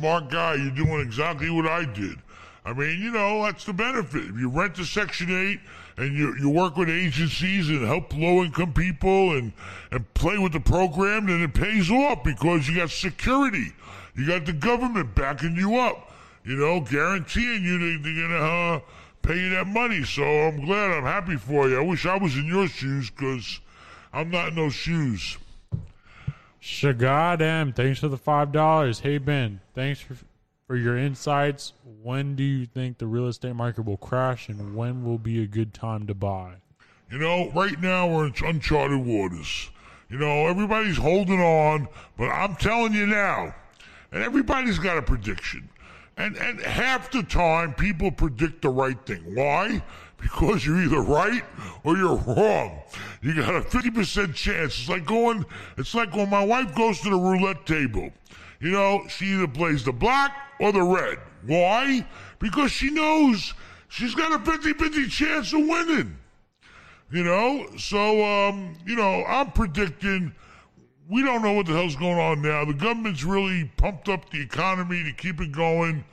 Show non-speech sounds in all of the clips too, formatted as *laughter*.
smart guy. You're doing exactly what I did. I mean, you know, that's the benefit. If you rent a Section 8 and you, you work with agencies and help low income people and, and play with the program, then it pays off because you got security. You got the government backing you up, you know, guaranteeing you they, they're going to uh, pay you that money. So I'm glad, I'm happy for you. I wish I was in your shoes because I'm not in those shoes. Shagadam, thanks for the five dollars. Hey Ben, thanks for for your insights. When do you think the real estate market will crash, and when will be a good time to buy? You know, right now we're in uncharted waters. You know, everybody's holding on, but I'm telling you now, and everybody's got a prediction. And and half the time people predict the right thing. Why? Because you're either right or you're wrong. You got a 50% chance. It's like going it's like when my wife goes to the roulette table. You know, she either plays the black or the red. Why? Because she knows she's got a 50-50 chance of winning. You know, so um, you know, I'm predicting we don't know what the hell's going on now. The government's really pumped up the economy to keep it going,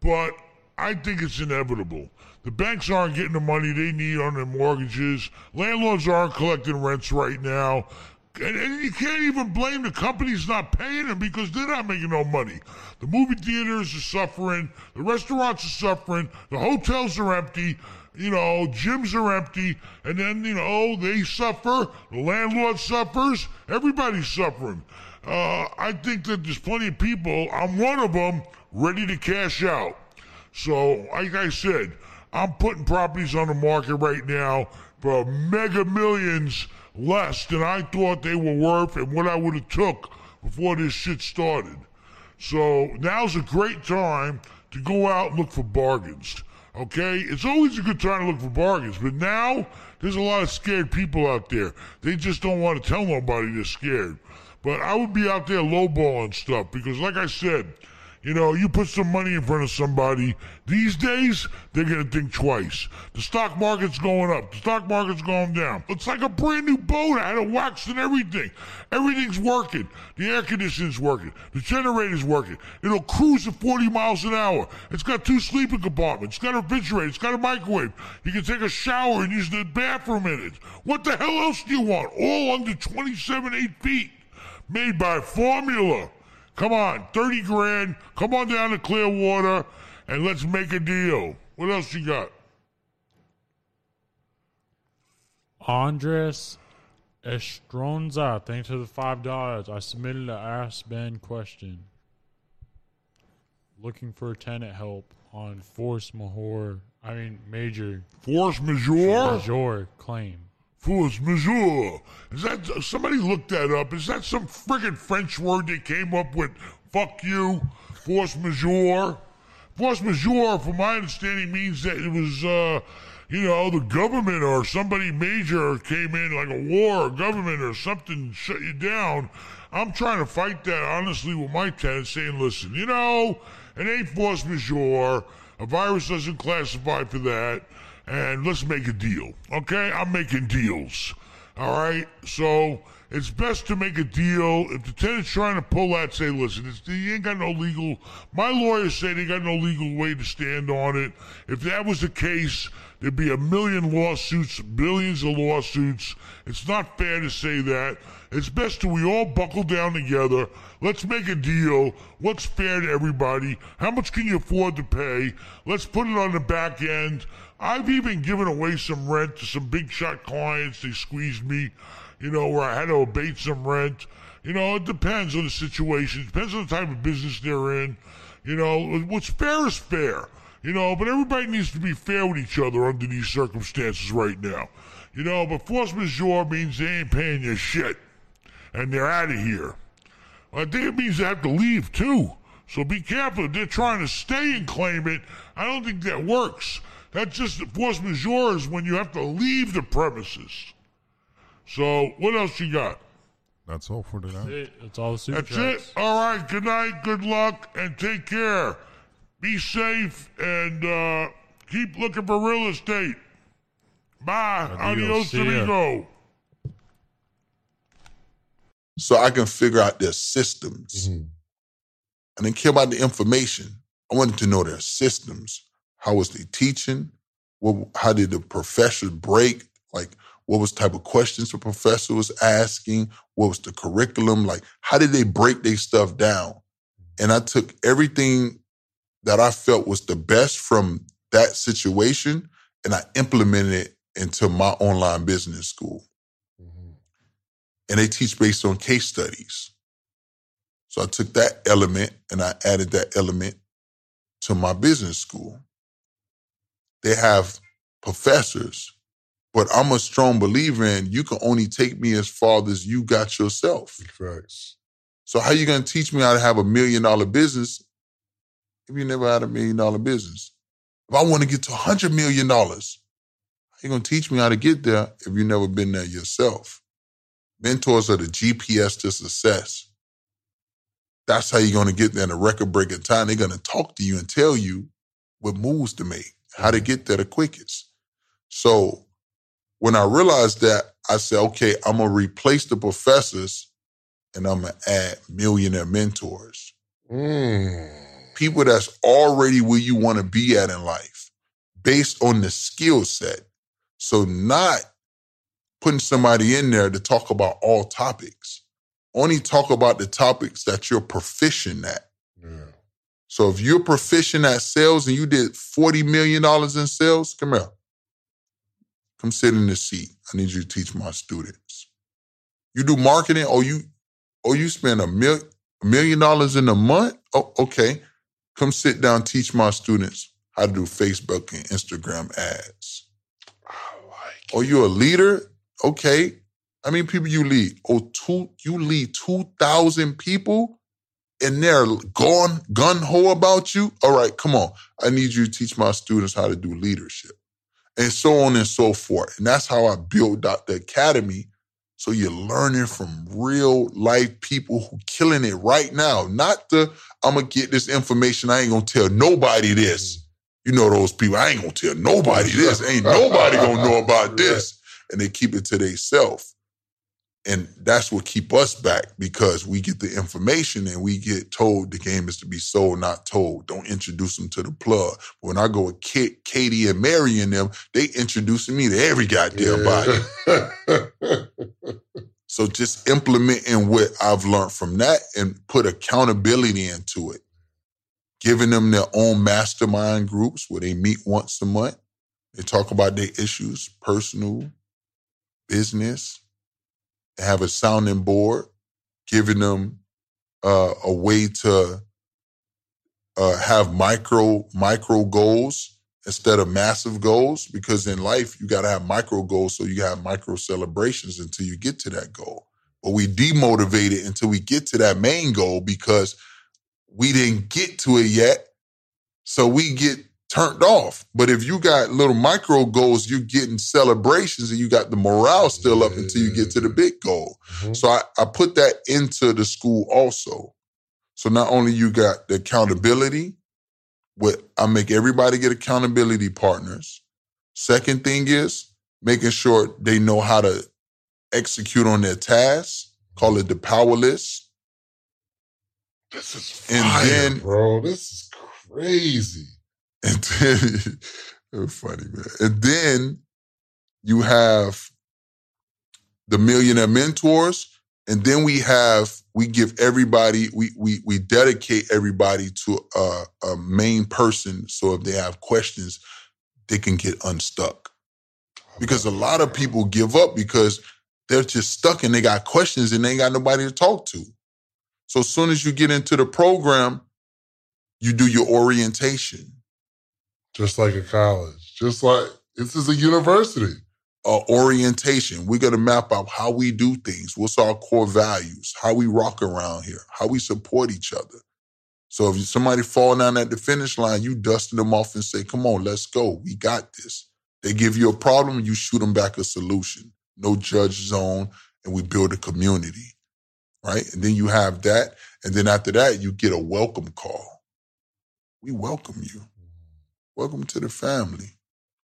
but I think it's inevitable. The banks aren't getting the money they need on their mortgages. Landlords aren't collecting rents right now. And, and you can't even blame the companies not paying them because they're not making no money. The movie theaters are suffering. The restaurants are suffering. The hotels are empty you know, gyms are empty, and then, you know, they suffer, the landlord suffers, everybody's suffering. Uh, I think that there's plenty of people, I'm one of them, ready to cash out. So, like I said, I'm putting properties on the market right now for mega millions less than I thought they were worth and what I would have took before this shit started. So now's a great time to go out and look for bargains. Okay? It's always a good time to look for bargains, but now there's a lot of scared people out there. They just don't want to tell nobody they're scared. But I would be out there lowballing stuff because, like I said, you know, you put some money in front of somebody, these days, they're going to think twice. The stock market's going up. The stock market's going down. It's like a brand new boat. I had it waxed and everything. Everything's working. The air conditioning's working. The generator's working. It'll cruise at 40 miles an hour. It's got two sleeping compartments. It's got a refrigerator. It's got a microwave. You can take a shower and use the bathroom in it. What the hell else do you want? All under 27, 8 feet. Made by Formula. Come on, 30 grand. Come on down to Clearwater and let's make a deal. What else you got? Andres Estronza, thanks for the five dollars. I submitted an Ask Ben question. Looking for tenant help on force majeure. I mean major Force majeure? majeure claim. Force majeure. Is that somebody looked that up? Is that some friggin' French word they came up with? Fuck you. Force majeure. Force majeure, from my understanding, means that it was, uh, you know, the government or somebody major came in, like a war or government or something, shut you down. I'm trying to fight that honestly with my tenants, saying, listen, you know, it ain't force majeure. A virus doesn't classify for that and let's make a deal. Okay? I'm making deals. All right? So it's best to make a deal. If the tenant's trying to pull that, say, listen, it's, you ain't got no legal. My lawyers say they got no legal way to stand on it. If that was the case, there'd be a million lawsuits, billions of lawsuits. It's not fair to say that. It's best that we all buckle down together. Let's make a deal. What's fair to everybody? How much can you afford to pay? Let's put it on the back end. I've even given away some rent to some big shot clients. They squeezed me, you know, where I had to abate some rent. You know, it depends on the situation. It depends on the type of business they're in. You know, what's fair is fair. You know, but everybody needs to be fair with each other under these circumstances right now. You know, but force majeure means they ain't paying your shit. And they're out of here. Uh, I think it means they have to leave too. So be careful. If they're trying to stay and claim it, I don't think that works. That's just force majeure is when you have to leave the premises. So what else you got? That's all for That's today. it. That's all the super That's chats. it. All right. Good night. Good luck, and take care. Be safe and uh, keep looking for real estate. Bye. Adios. Adios, amigo. so I can figure out their systems. I didn't care about the information. I wanted to know their systems. How was they teaching? What, how did the professors break? Like, what was type of questions the professor was asking? What was the curriculum? Like, how did they break their stuff down? And I took everything that I felt was the best from that situation and I implemented it into my online business school. Mhm. And they teach based on case studies. So I took that element and I added that element to my business school. They have professors, but I'm a strong believer in you can only take me as far as you got yourself. So how you gonna teach me how to have a million dollar business if you never had a million dollar business? If I want to get to a hundred million dollars, how you gonna teach me how to get there if you never been there yourself? Mentors are the GPS to success. That's how you're gonna get there in a record breaking time. They're gonna talk to you and tell you what moves to make, how to get there the quickest. So when I realized that, I said, okay, I'm gonna replace the professors and I'm gonna add millionaire mentors. Mm. People that's already where you want to be at in life, based on the skill set. So not putting somebody in there to talk about all topics. Only talk about the topics that you're proficient at. So if you're proficient at sales and you did $40 million in sales, come here. Come sit in the seat. I need you to teach my students. You do marketing or you or you spend a mil, million dollars in a month? Oh, okay. Come sit down, teach my students how to do Facebook and Instagram ads. I like Oh, you're a leader? Okay. How many people you lead? Oh, two, you lead 2,000 people and they're gone, gun ho about you? All right, come on. I need you to teach my students how to do leadership. And so on and so forth. And that's how I built out the academy. So you're learning from real life people who killing it right now. Not the, I'm gonna get this information. I ain't gonna tell nobody this. Mm. You know those people. I ain't gonna tell nobody *laughs* this. Ain't nobody gonna know about this. And they keep it to themselves. And that's what keep us back because we get the information and we get told the game is to be sold, not told. Don't introduce them to the plug. When I go with Ka- Katie and Mary and them, they introducing me to every goddamn body. *laughs* So just implementing what I've learned from that and put accountability into it. Giving them their own mastermind groups where they meet once a month. They talk about their issues, personal, business. Have a sounding board, giving them uh, a way to uh, have micro micro goals instead of massive goals. Because in life, you got to have micro goals so you have micro celebrations until you get to that goal. But we demotivated until we get to that main goal because we didn't get to it yet. So we get turned off. But if you got little micro goals, you're getting celebrations and you got the morale still up until you get to the big goal. Mhm. So I, I put that into the school also. So not only you got the accountability, what I make everybody get accountability partners. Second thing is making sure they know how to execute on their tasks. Call it the power list. This is And fire, then- bro. This is crazy. And then *laughs* funny, man. And then you have the millionaire mentors. And then we have, we give everybody, we we we dedicate everybody to a, a main person. So if they have questions, they can get unstuck. Oh, because a lot of people give up because they're just stuck and they got questions and they ain't got nobody to talk to. So as soon as you get into the program, you do your orientation. Just like a college, just like this is a university. uh, orientation. We're going to map out how we do things. What's our core values? How we rock around here? How we support each other? So if somebody fall down at the finish line, you dusting them off and say, "Come on, let's go. We got this." They give you a problem, you shoot them back a solution. No judge zone, and we build a community, right? And then you have that, and then after that, you get a welcome call. We welcome you. Welcome to the family.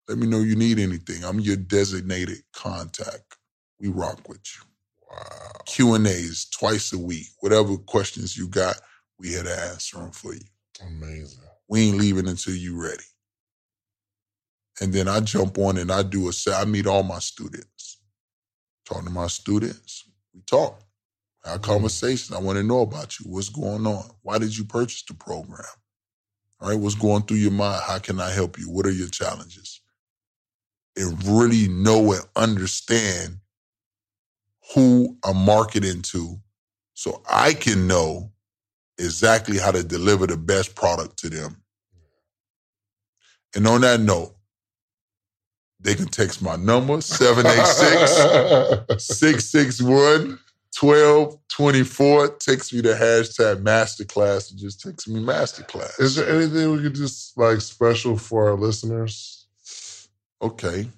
Let me know you need anything. I'm your designated contact. We rock with you. Wow. Q and A's twice a week. Whatever questions you got, we had to answer them for you. Amazing. We ain't leaving until you ready. And then I jump on and I do a set. I meet all my students. Talk to my students. We talk. Have mm-hmm. conversation. I want to know about you. What's going on? Why did you purchase the program? All right, what's going through your mind? How can I help you? What are your challenges? And really know and understand who I'm marketing to so I can know exactly how to deliver the best product to them. And on that note, they can text my number 786 661 1224. takes me to hashtag masterclass and just takes me masterclass. Is there anything we could just like special for our listeners? Okay.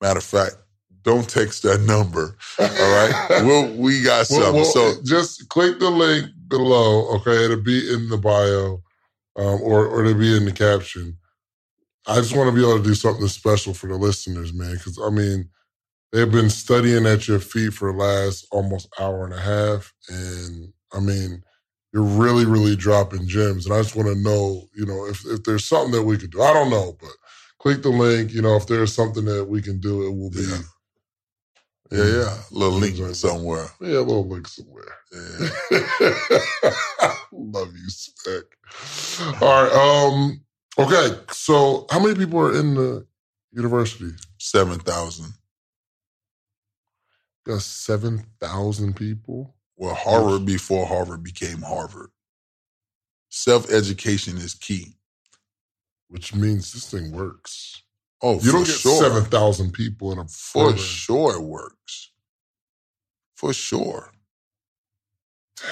Matter of fact, don't text that number. All right. *laughs* we'll, we got something. Well, well, so just click the link below. Okay, it'll be in the bio, um, or or it'll be in the caption. I just want to be able to do something special for the listeners, man. Because I mean, they've been studying at your feet for the last almost hour and a half, and I mean, you're really, really dropping gems. And I just want to know, you know, if if there's something that we could do. I don't know, but click the link. You know, if there's something that we can do, it will be. Yeah. yeah, yeah. A little link that. somewhere. Yeah, a little link somewhere. Yeah. *laughs* Love you, Spec. All right. Um. Okay. So, how many people are in the university? 7,000. Got seven thousand people. Well, Harvard before Harvard became Harvard. Self education is key. which means this thing works. Oh, You for don't get sure. seven thousand people in a For program. sure it works. For sure. *sighs*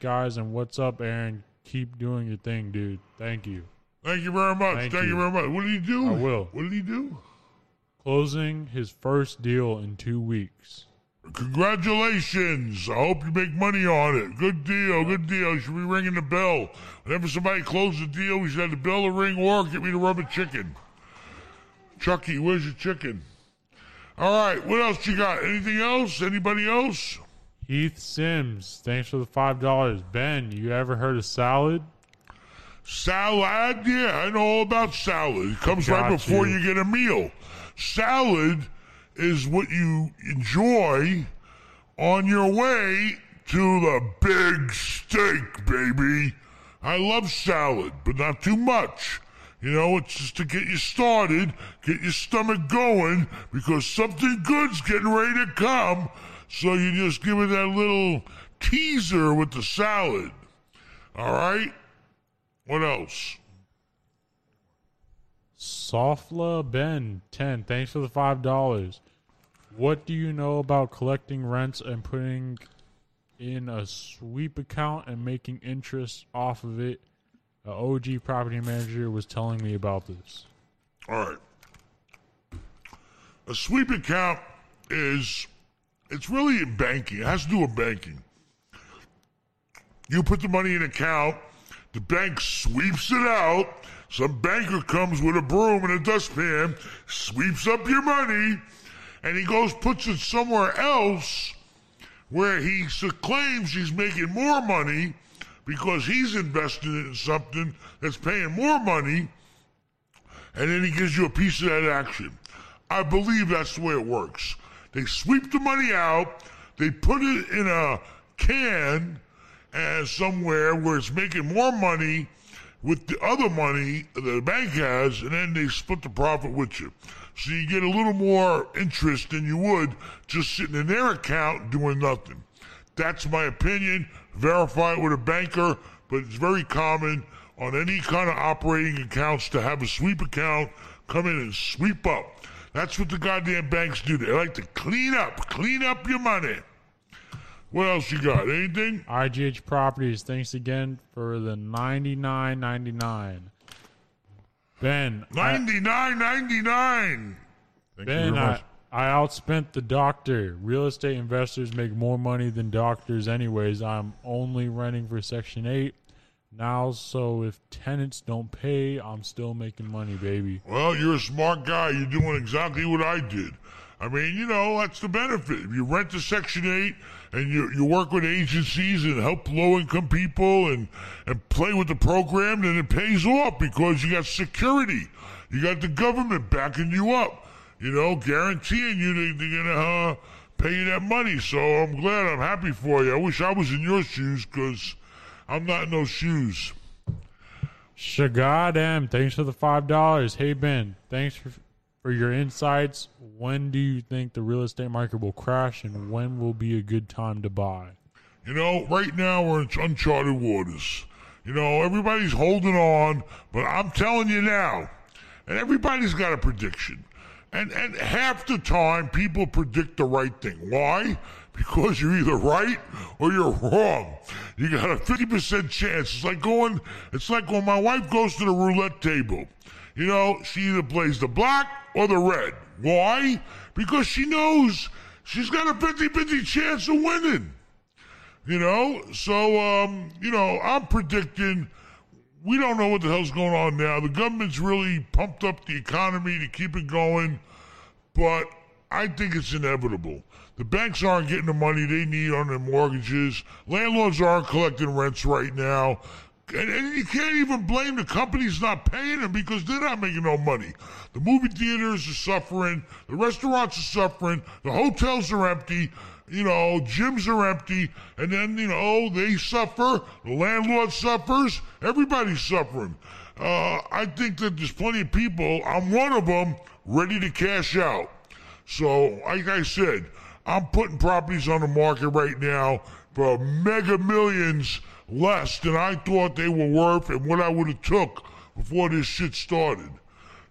guys, and what's up, Aaron? Keep doing your thing, dude. Thank you. Thank you very much. Thank Thank, you. you. very much. What did he do? I will. What did he do? Closing his first deal in two weeks. Congratulations. I hope you make money on it. Good deal. Good deal. You should be ringing the bell. Whenever somebody closes a deal, we should have the bell to ring or get me the rubber chicken. Chucky, where's your chicken? All right. What else you got? Anything else? Anybody else? Heath Sims, thanks for the five dollars. Ben, you ever heard of salad? Salad? Yeah, I know all about salad. It comes right before you. you get a meal. Salad is what you enjoy on your way to the big steak, baby. I love salad, but not too much. You know, it's just to get you started, get your stomach going, because something good's getting ready to come. So you just give it that little teaser with the salad. All right? What else? Softla Ben, ten. Thanks for the five dollars. What do you know about collecting rents and putting in a sweep account and making interest off of it? A OG property manager was telling me about this. All right. A sweep account is it's really in banking. It has to do with banking. You put the money in an account, the bank sweeps it out. Some banker comes with a broom and a dustpan, sweeps up your money, and he goes puts it somewhere else where he claims he's making more money because he's invested in something that's paying more money and then he gives you a piece of that action. I believe that's the way it works. They sweep the money out, they put it in a can and somewhere where it's making more money with the other money that the bank has, and then they split the profit with you. So you get a little more interest than you would just sitting in their account doing nothing. That's my opinion. Verify it with a banker, but it's very common on any kind of operating accounts to have a sweep account come in and sweep up. That's what the goddamn banks do. They like to clean up, clean up your money. What else you got? Anything? IGH Properties, thanks again for the ninety nine ninety nine. Ben, I- Ninety nine ninety nine. Ben, Thank you very I, much. I outspent the doctor. Real estate investors make more money than doctors, anyways. I'm only renting for Section 8 now, so if tenants don't pay, I'm still making money, baby. Well, you're a smart guy. You're doing exactly what I did. I mean, you know, that's the benefit. If you rent to Section 8 and you, you work with agencies and help low income people and, and play with the program, then it pays off because you got security. You got the government backing you up, you know, guaranteeing you they, they're going to uh, pay you that money. So I'm glad, I'm happy for you. I wish I was in your shoes because I'm not in those shoes. Shagadam, thanks for the five dollars. Hey Ben, thanks for for your insights. When do you think the real estate market will crash, and when will be a good time to buy? You know, right now we're in uncharted waters. You know, everybody's holding on, but I'm telling you now, and everybody's got a prediction. And and half the time people predict the right thing. Why? Because you're either right or you're wrong. You got a 50% chance. It's like going it's like when my wife goes to the roulette table. You know, she either plays the black or the red. Why? Because she knows she's got a 50-50 chance of winning. You know, so um, you know, I'm predicting we don't know what the hell's going on now. The government's really pumped up the economy to keep it going, but I think it's inevitable. The banks aren't getting the money they need on their mortgages. Landlords aren't collecting rents right now. And, and, you can't even blame the companies not paying them because they're not making no money. The movie theaters are suffering, the restaurants are suffering, the hotels are empty, you know, gyms are empty, and then, you know, they suffer, the landlord suffers, everybody's suffering. Uh, I think that there's plenty of people, I'm one of them, ready to cash out. So, like I said, I'm putting properties on the market right now for mega millions less than I thought they were worth and what I would have took before this shit started.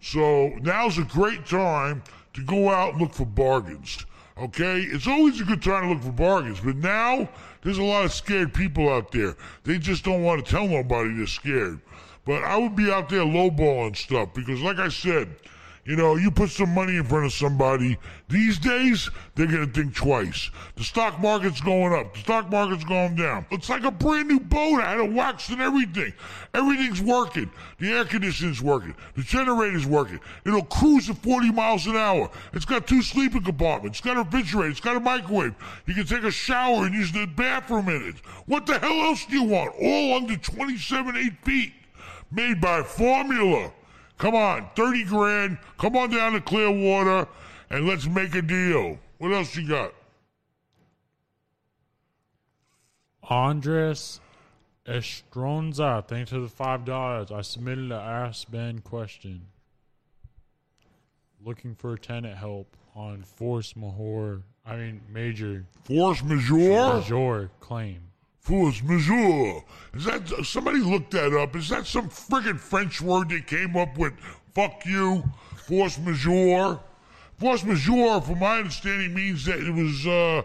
So now's a great time to go out and look for bargains. Okay? It's always a good time to look for bargains, but now there's a lot of scared people out there. They just don't want to tell nobody they're scared. But I would be out there lowballing stuff because, like I said, you know, you put some money in front of somebody, these days, they're going to think twice. The stock market's going up. The stock market's going down. It's like a brand new boat. I had it waxed and everything. Everything's working. The air conditioning's working. The generator's working. It'll cruise at 40 miles an hour. It's got two sleeping compartments. It's got a refrigerator. It's got a microwave. You can take a shower and use the bathroom in it. What the hell else do you want? All under 27, 8 feet. Made by Formula. Come on, 30 grand. Come on down to Clearwater and let's make a deal. What else you got? Andres Estronza, thanks for the five dollars. I submitted an Ask Ben question. Looking for tenant help on force majeure. I mean major Force majeure? majeure claim. Force majeure. Is that somebody looked that up? Is that some friggin' French word they came up with? Fuck you. Force majeure. Force majeure, from my understanding, means that it was, uh,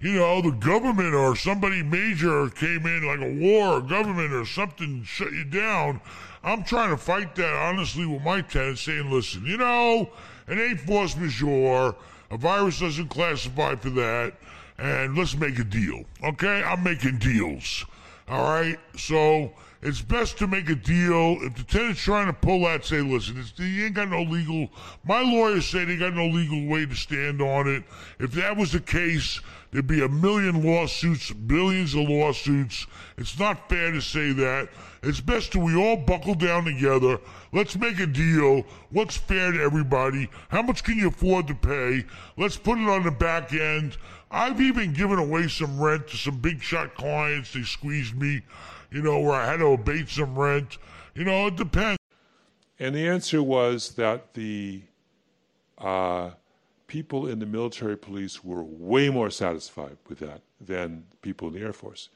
you know, the government or somebody major came in, like a war or government or something, shut you down. I'm trying to fight that honestly with my tenants, saying, listen, you know, it ain't force majeure. A virus doesn't classify for that and let's make a deal. Okay? I'm making deals. All right? So it's best to make a deal. If the tenant's trying to pull that, say, listen, it's, you ain't got no legal. My lawyers say they got no legal way to stand on it. If that was the case, there'd be a million lawsuits, billions of lawsuits. It's not fair to say that. It's best to we all buckle down together. Let's make a deal. What's fair to everybody? How much can you afford to pay? Let's put it on the back end. I've even given away some rent to some big shot clients. They squeezed me, you know, where I had to abate some rent. You know, it depends. And the answer was that the uh, people in the military police were way more satisfied with that than people in the Air Force.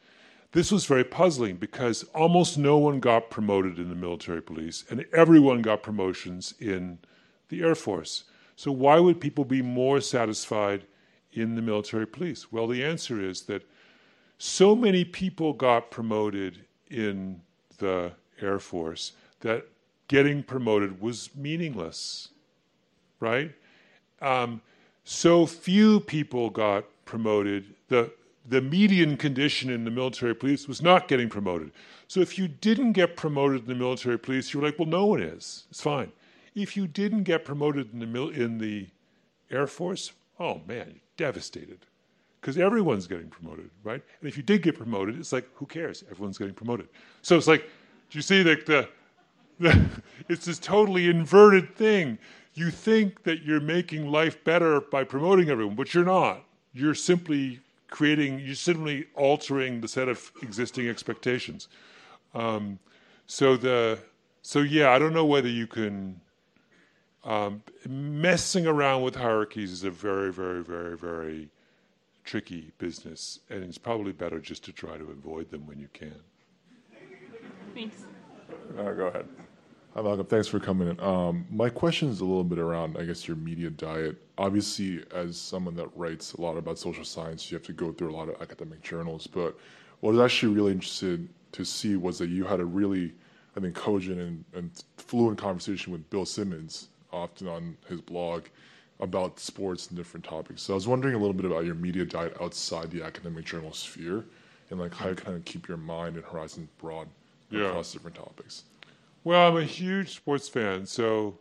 This was very puzzling because almost no one got promoted in the military police and everyone got promotions in the Air Force. So, why would people be more satisfied in the military police? Well, the answer is that so many people got promoted in the Air Force that getting promoted was meaningless, right? Um, so few people got promoted. The the median condition in the military police was not getting promoted. So if you didn't get promoted in the military police, you were like, well, no one is. It's fine. If you didn't get promoted in the mil- in the Air Force, oh man, you're devastated because everyone's getting promoted, right? And if you did get promoted, it's like who cares? Everyone's getting promoted. So it's like, do you see that the, the *laughs* it's this totally inverted thing. You think that you're making life better by promoting everyone, but you're not. You're simply creating, you're simply altering the set of existing expectations. Um, so the so yeah, I don't know whether you can. Um, messing around with hierarchies is a very, very, very, very tricky business, and it's probably better just to try to avoid them when you can. Thanks. Uh, go ahead. Hi, Malcolm. Thanks for coming in. Um, my question is a little bit around, I guess, your media diet. Obviously, as someone that writes a lot about social science, you have to go through a lot of academic journals. But what I was actually really interested to see was that you had a really, I think, cogent and, and fluent conversation with Bill Simmons, often on his blog, about sports and different topics. So I was wondering a little bit about your media diet outside the academic journal sphere, and like how you kind of keep your mind and horizons broad Yeah. across different topics. Well, I'm a huge sports fan, so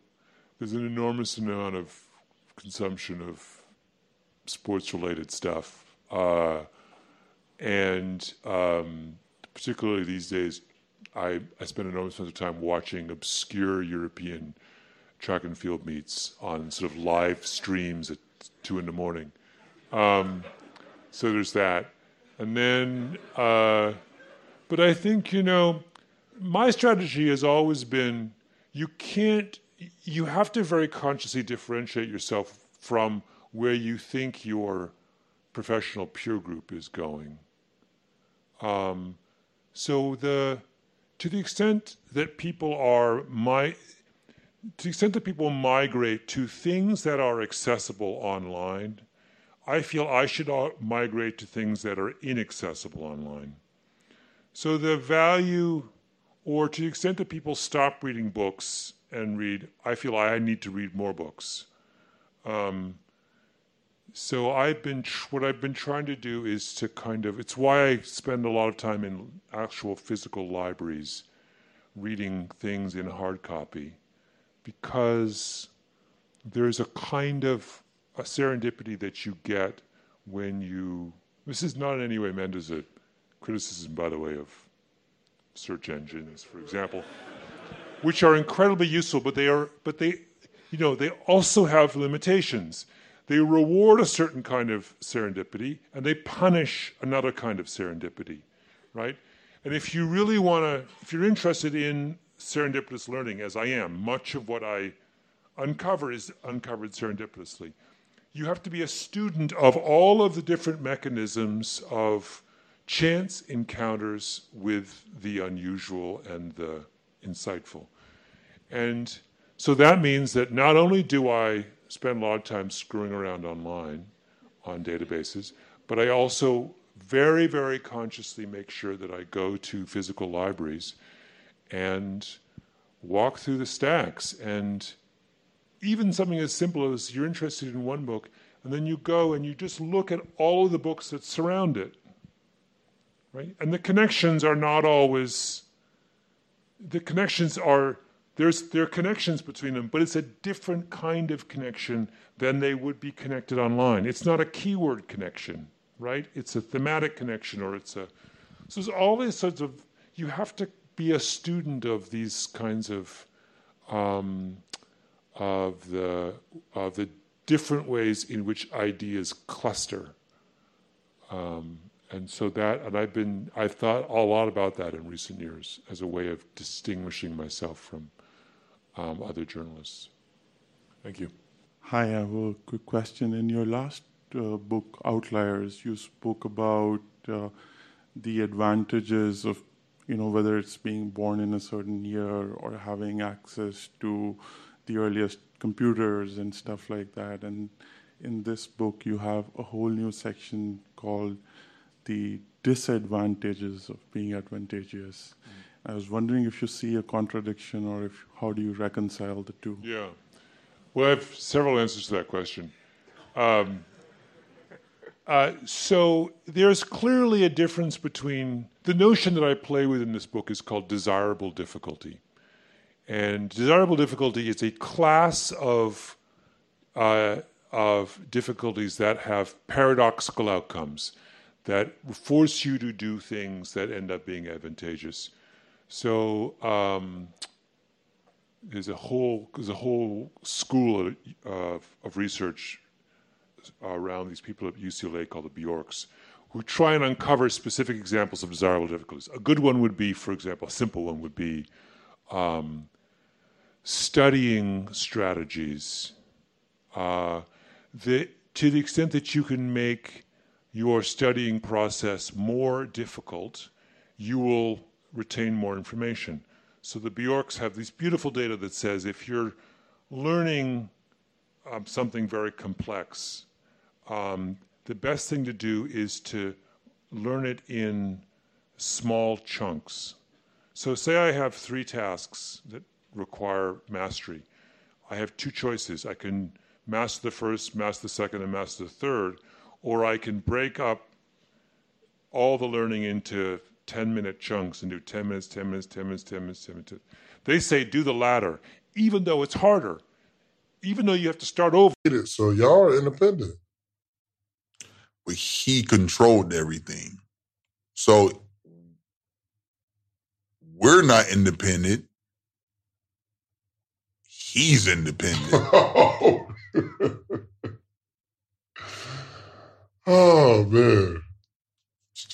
there's an enormous amount of consumption of sports related stuff. Uh, and um, particularly these days, I, I spend enormous amount of time watching obscure European track and field meets on sort of live streams at two in the morning. Um, so there's that. And then, uh, but I think, you know, my strategy has always been you can't you have to very consciously differentiate yourself from where you think your professional peer group is going. Um, so the to the extent that people are my to the extent that people migrate to things that are accessible online i feel i should migrate to things that are inaccessible online. So the value or to the extent that people stop reading books and read, I feel I need to read more books. Um, so I've been tr- what I've been trying to do is to kind of it's why I spend a lot of time in actual physical libraries reading things in hard copy because there's a kind of a serendipity that you get when you this is not in any way meant as a criticism by the way of search engines, for example, which are incredibly useful, but they are, but they, you know, they also have limitations. They reward a certain kind of serendipity, and they punish another kind of serendipity, right? And if you really want to, if you're interested in serendipitous learning, as I am, much of what I uncover is uncovered serendipitously. You have to be a student of all of the different mechanisms of chance encounters with the unusual and the insightful. And so that means that not only do I spend a lot of time screwing around online on databases, but I also very, very consciously make sure that I go to physical libraries and walk through the stacks. And even something as simple as you're interested in one book, and then you go and you just look at all of the books that surround it right? And the connections are not always. The connections are there's there are connections between them, but it's a different kind of connection than they would be connected online. It's not a keyword connection, right? It's a thematic connection, or it's a. So there's all these sorts of. You have to be a student of these kinds of. Um, of the of the different ways in which ideas cluster. Um, and so that, and I've been, I've thought a lot about that in recent years as a way of distinguishing myself from um, other journalists. Thank you. Hi, I have a quick question. In your last uh, book, Outliers, you spoke about uh, the advantages of, you know, whether it's being born in a certain year or having access to the earliest computers and stuff like that. And in this book, you have a whole new section called the disadvantages of being advantageous. I was wondering if you see a contradiction or if how do you reconcile the two? Yeah. Well, I have several answers to that question. Um, uh, so there's clearly a difference between the notion that I play with in this book is called desirable difficulty. And desirable difficulty is a class of uh, of difficulties that have paradoxical outcomes that force you to do things that end up being advantageous. So um, there's a whole there's a whole school of, of research around these people at UCLA called the Bjorks, who try and uncover specific examples of desirable difficulties. A good one would be, for example, a simple one would be um, studying strategies. Uh, to the extent that you can make your studying process more difficult, you will retain more information. So the Bjorks have these beautiful data that says if you're learning um, something very complex, um, the best thing to do is to learn it in small chunks. So, say I have three tasks that require mastery. I have two choices. I can master the first, master the second, and master the third, or I can break up all the learning into 10 minute chunks and do 10 minutes, 10 minutes, 10 minutes, 10 minutes, 10 minutes. They say do the latter, even though it's harder, even though you have to start over. So y'all are independent. But he controlled everything. So we're not independent. He's independent. *laughs* oh *laughs* man.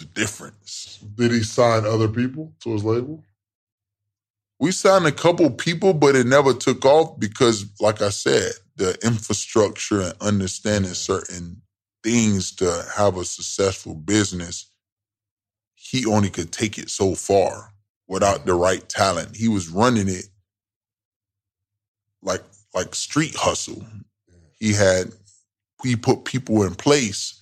The difference. Did he sign other people to his label? We signed a couple people, but it never took off because, like I said, the infrastructure and understanding certain things to have a successful business, he only could take it so far without the right talent. He was running it like like street hustle. He had he put people in place,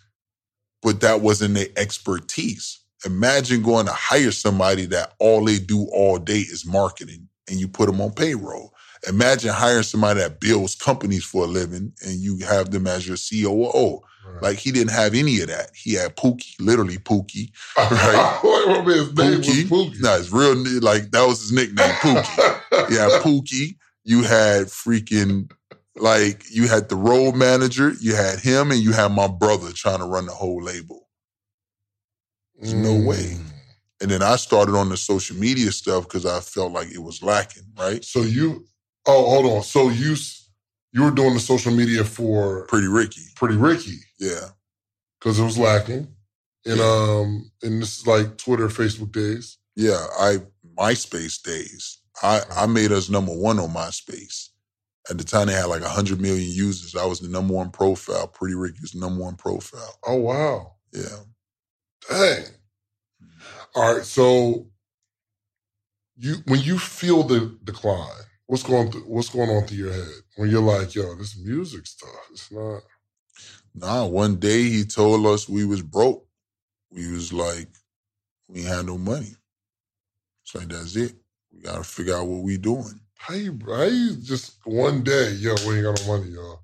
but that wasn't their expertise. Imagine going to hire somebody that all they do all day is marketing and you put them on payroll. Imagine hiring somebody that builds companies for a living and you have them as your COO. Right. Like he didn't have any of that. He had Pookie, literally Pookie. Right? *laughs* what his name Pookie. Pookie. No, his real like that was his nickname, Pookie. *laughs* yeah, Pookie. You had freaking like you had the role manager, you had him, and you had my brother trying to run the whole label. There's mm. no way. And then I started on the social media stuff because I felt like it was lacking, right? So you, oh, hold on. So you, you were doing the social media for Pretty Ricky. Pretty Ricky, yeah, because it was lacking, and yeah. um, and this is like Twitter, Facebook days. Yeah, I MySpace days. I I made us number one on MySpace. At the time, they had like hundred million users. I was the number one profile. Pretty Ricky was the number one profile. Oh wow! Yeah. Dang. Mm-hmm. All right. So you when you feel the decline, what's going through, what's going on through your head when you're like, yo, this music stuff, it's not. Nah, one day he told us we was broke. We was like, we had no money. So like that's it. We gotta figure out what we doing. How you, how you just one day, yo, we ain't got no money, y'all.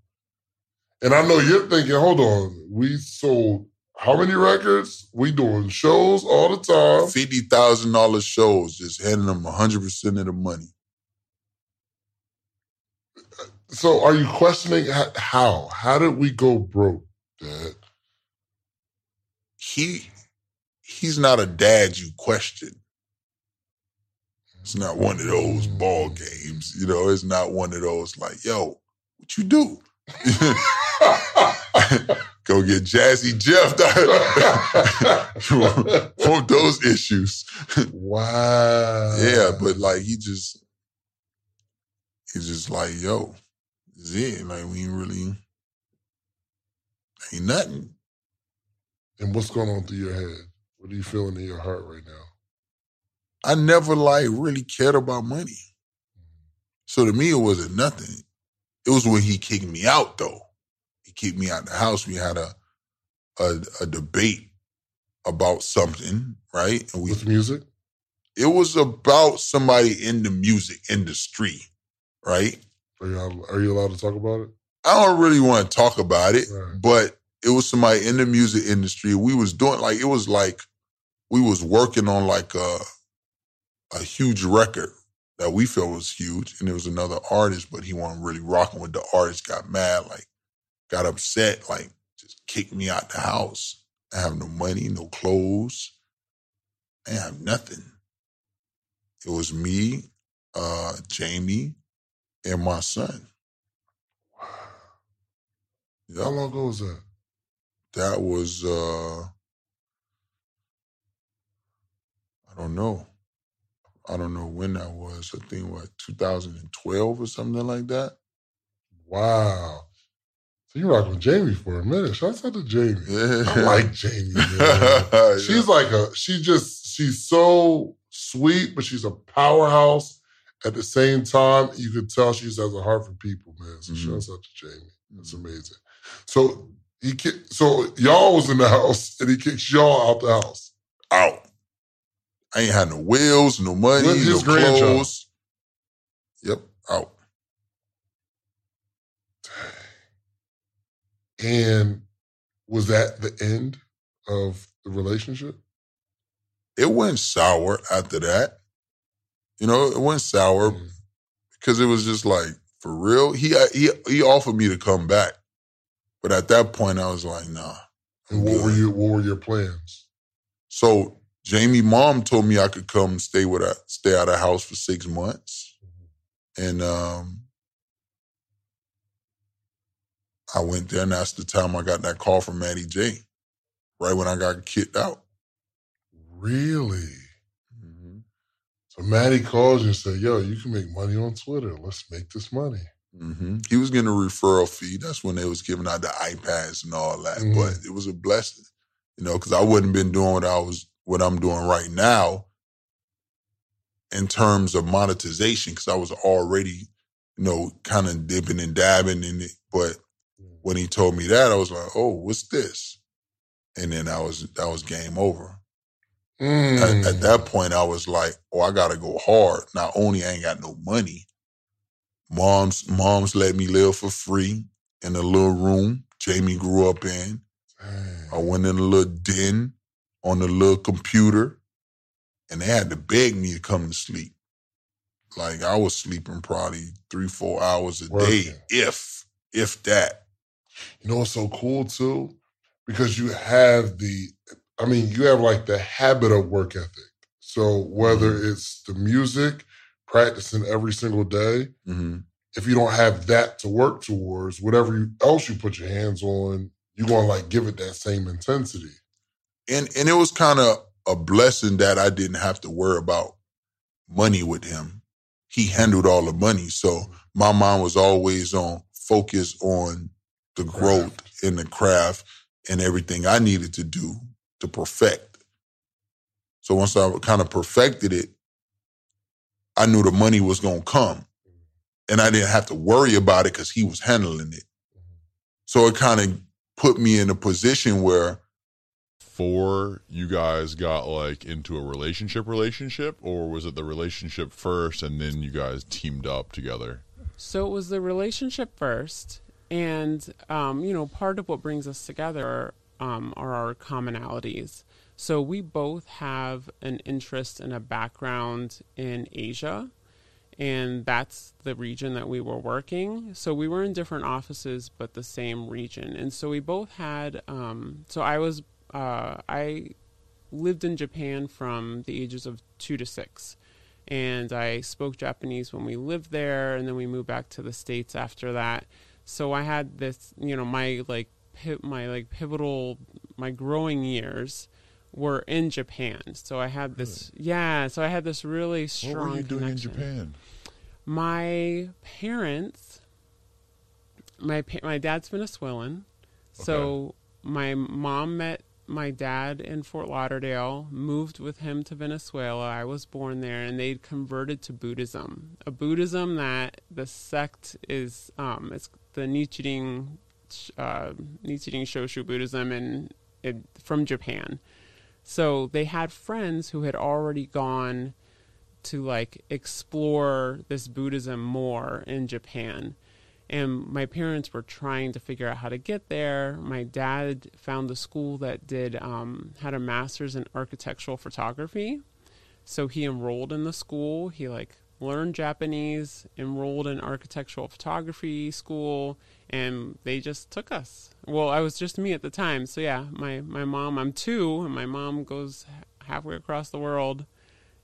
And I know you're thinking, hold on, we sold how many records? We doing shows all the time. Fifty thousand dollars shows, just handing them hundred percent of the money. So, are you questioning how? How did we go broke, Dad? He he's not a dad you question. It's not one of those ball games, you know. It's not one of those like, yo, what you do? *laughs* Go get Jazzy Jeff. *laughs* Want those issues. *laughs* Wow. yeah, but like he just he's just like, yo, is it. Like we ain't really ain't nothing. And what's going on through your head? What are you feeling in your heart right now? I never like really cared about money. So to me it wasn't nothing. It was when he kicked me out though He kicked me out the house. We had a a, a debate about something, right? And we with music. It was about somebody in the music industry, right? Are you are you allowed to talk about it? I don't really want to talk about it, right. but it was somebody in the music industry. We was doing like it was like we was working on like a a huge record that we felt was huge, and there was another artist, but he wasn't really rocking with the artist. Got mad, like got upset, like just kicked me out the house. I have no money, no clothes. I have nothing. It was me, uh, Jamie, and my son. How Yep. long ago was that? That was uh I don't know. I don't know when that was. I think what 2012 or something like that. Wow. So you rocked with Jamie for a minute. Shouts out to Jamie. Yeah. I like Jamie. *laughs* Yeah. She's like a she just she's so sweet, but she's a powerhouse. At the same time, you could tell she just has a heart for people, man. So Mhm. shouts out to Jamie. That's amazing. So he kick, so y'all was in the house and he kicks y'all out the house. out. I ain't had no wheels, no money, With his no grandchild. clothes. Yep, out. And was that the end of the relationship? It went sour after that. You know, it went sour Mm. because it was just like for real. He he he offered me to come back, but at that point I was like, nah. And what were you what were your plans? So Jamie mom told me I could come stay with her, stay out of the house for six months. And um I went there and that's the time I got that call from Maddie J. Right when I got kicked out. Really? So Maddie calls you and said, Yo, you can make money on Twitter. Let's make this money. hmm He was getting a referral fee. That's when they was giving out the iPads and all that. Mhm. But it was a blessing, you know, because I wouldn't been doing what I was what I'm doing right now in terms of monetization, because I was already, you know, kind of dipping and dabbing in it. But when he told me that, I was like, oh, what's this? And then I was that was game over. Mm. At, at that point, I was like, oh, I gotta go hard. Not only I ain't got no money, mom's mom's let me live for free in a little room Jamie grew up in. I went in a little den on the little computer, and they had to beg me to come to sleep. Like I was sleeping probably three, four hours a day, if if that. You know what's so cool too? Because you have the, I mean, you have like the habit of work ethic. So whether Mm-hmm. it's the music, practicing every single day, hmm if you don't have that to work towards, whatever else you put your hands on, you're gonna like give it that same intensity. And and it was kind of a blessing that I didn't have to worry about money with him. He handled all the money, so mm-hmm. my mind was always on focus on the growth in the craft and everything I needed to do to perfect. So once I kind of perfected it, I knew the money was going to come. Mm-hmm. And I didn't have to worry about it because he was handling it. Mm-hmm. So it kind of put me in a position where Before you guys got like into a relationship relationship or was it the relationship first and then you guys teamed up together? So it was the relationship first, and um, you know, part of what brings us together um, are our commonalities. So we both have an interest and a background in Asia, and that's the region that we were working. So we were in different offices, but the same region. And so we both had. Um, so I was. Uh, I lived in Japan from the ages of two to six and I spoke Japanese when we lived there, and then we moved back to the states after that. So I had this, you know, my like pi- my like pivotal, my growing years were in Japan. So I had this, yeah. So I had this really strong. what were you doing connection. in Japan? My parents, my pa- my dad's Venezuelan, so my mom met my dad in Fort Lauderdale, moved with him to Venezuela. I was born there, and they'd converted to Buddhism, a Buddhism that the sect is um, it's the Nichiren uh, Nichiren Shoshu Buddhism, and it, from Japan. So they had friends who had already gone to like explore this Buddhism more in Japan. And my parents were trying to figure out how to get there. My dad found a school that did um, had a master's in architectural photography, so he enrolled in the school. He like learned Japanese, enrolled in architectural photography school, and they just took us. Well, I was just me at the time, so yeah, my my mom. I'm two, and my mom goes halfway across the world,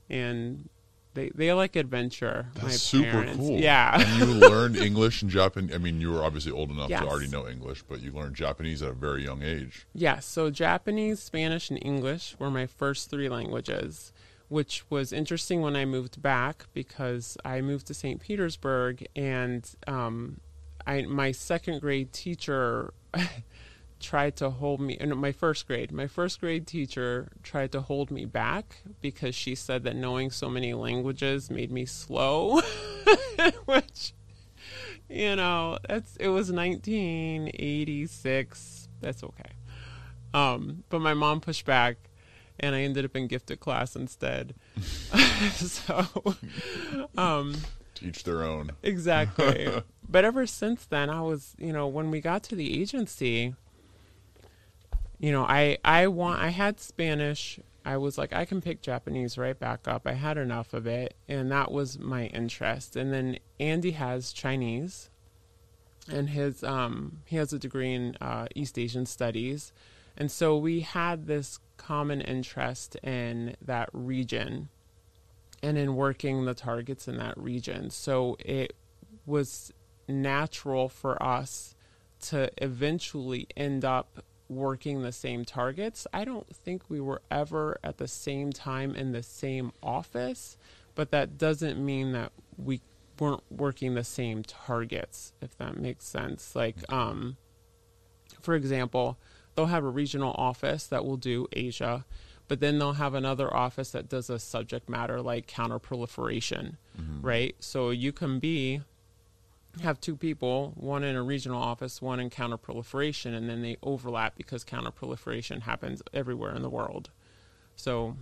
and they they like adventure. That's my super parents. cool. Yeah. and you *laughs* learned English and Japanese. I mean, you were obviously old enough Yes. to already know English, but you learned Japanese at a very young age. Yes, so Japanese, Spanish, and English were my first three languages, which was interesting when I moved back because I moved to St. Petersburg and um, I my second grade teacher *laughs* tried to hold me no, my first grade my first grade teacher tried to hold me back because she said that knowing so many languages made me slow *laughs* which you know that's it was 1986 that's okay. Um but my mom pushed back and i ended up in gifted class instead. *laughs* So um Teach their own. exactly. *laughs* But ever since then i was you know when we got to the agency you know i i want i had spanish. I was like i can pick japanese right back up. I had enough of it. And that was my interest. And then andy has chinese. And his um he has a degree in uh, east asian studies. And so we had this common interest in that region and in working the targets in that region. So it was natural for us to eventually end up working the same targets. I don't think we were ever at the same time in the same office, but that doesn't mean that we weren't working the same targets, if that makes sense. Like, um, for example, they'll have a regional office that will do Asia, but then they'll have another office that does a subject matter like counterproliferation, right? So you can be have two people, one in a regional office, one in counterproliferation, and then they overlap because counterproliferation happens everywhere in the world. So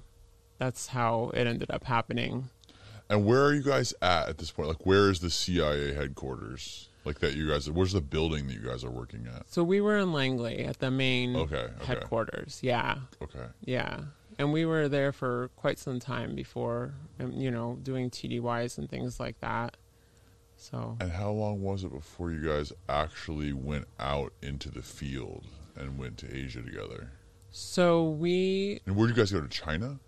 that's how it ended up happening. And where are you guys at at this point? Like, where is the CIA headquarters? Like that, you guys. Where's the building that you guys are working at? So we were in Langley at the main Okay, okay. headquarters. Yeah, Okay. yeah. And we were there for quite some time before, um, you know, doing TDYs and things like that. So And how long was it before you guys actually went out into the field and went to Asia together? so we And where did you guys go to China?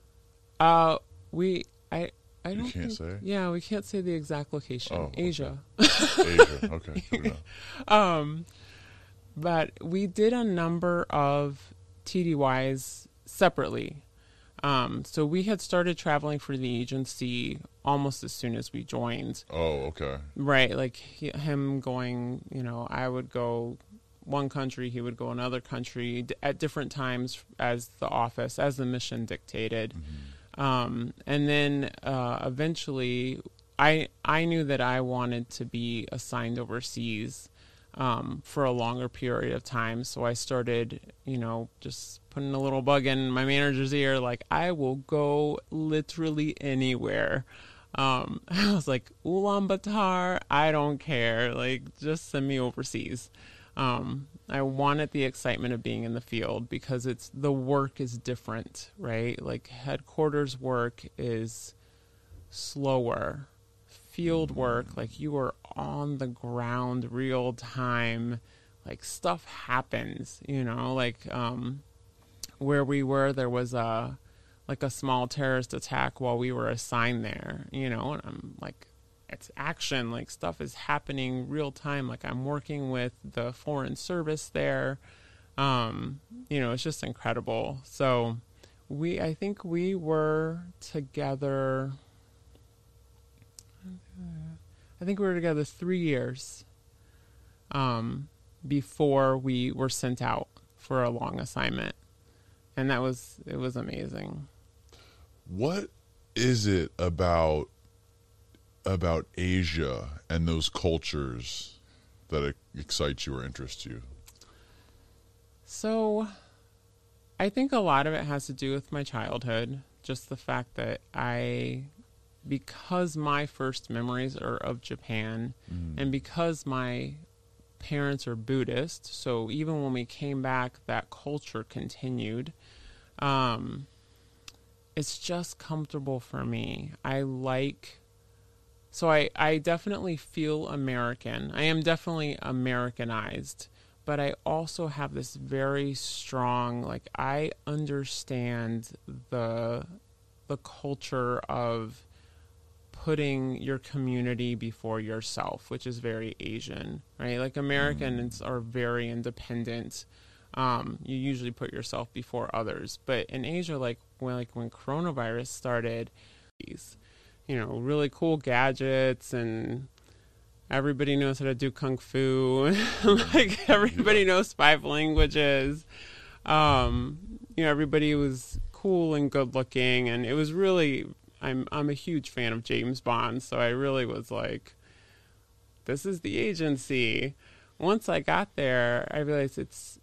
uh we I I don't can't think- say? Yeah, we can't say the exact location. Oh, okay. Asia. Asia. *laughs* Okay. um, but we did a number of TDYs separately. Um, so we had started traveling for the agency almost as soon as we joined. Oh, okay. Right, like he, him going, you know, I would go one country, he would go another country d- at different times as the office, as the mission dictated. Um, and then uh, eventually, I I knew that I wanted to be assigned overseas um, for a longer period of time. So I started, you know, just putting a little bug in my manager's ear, like I will go literally anywhere. Um, *laughs* I was like, Ulaanbaatar, I don't care. Like, just send me overseas. Um, I wanted the excitement of being in the field because it's the work is different, right? Like headquarters work is slower. Field work, like you are on the ground real time, like stuff happens, you know, like um where we were there was a like a small terrorist attack while we were assigned there, you know, and I'm like it's action, like stuff is happening real time. Like I'm working with the foreign service there. Um, you know, it's just incredible. So we I think we were together I think we were together three years um, before we were sent out for a long assignment, and that was it was amazing. What is it about about Asia and those cultures that excites you or interests you? So, I think a lot of it has to do with my childhood. Just the fact that I, because my first memories are of Japan, and because my parents are Buddhist, so even when we came back, that culture continued. Um, it's just comfortable for me. I like so I, I definitely feel American. I am definitely Americanized, but I also have this very strong like I understand the the culture of putting your community before yourself, which is very Asian, right? Like Americans are very independent. Um, you usually put yourself before others, but in Asia, like when like when coronavirus started, these, you know, really cool gadgets and everybody knows how to do kung fu. *laughs* like *laughs* everybody knows five languages. Um, you know, everybody was cool and good looking, and it was really I'm I'm a huge fan of James Bond, so I really was like, this is the agency. Once I got there, I realized it's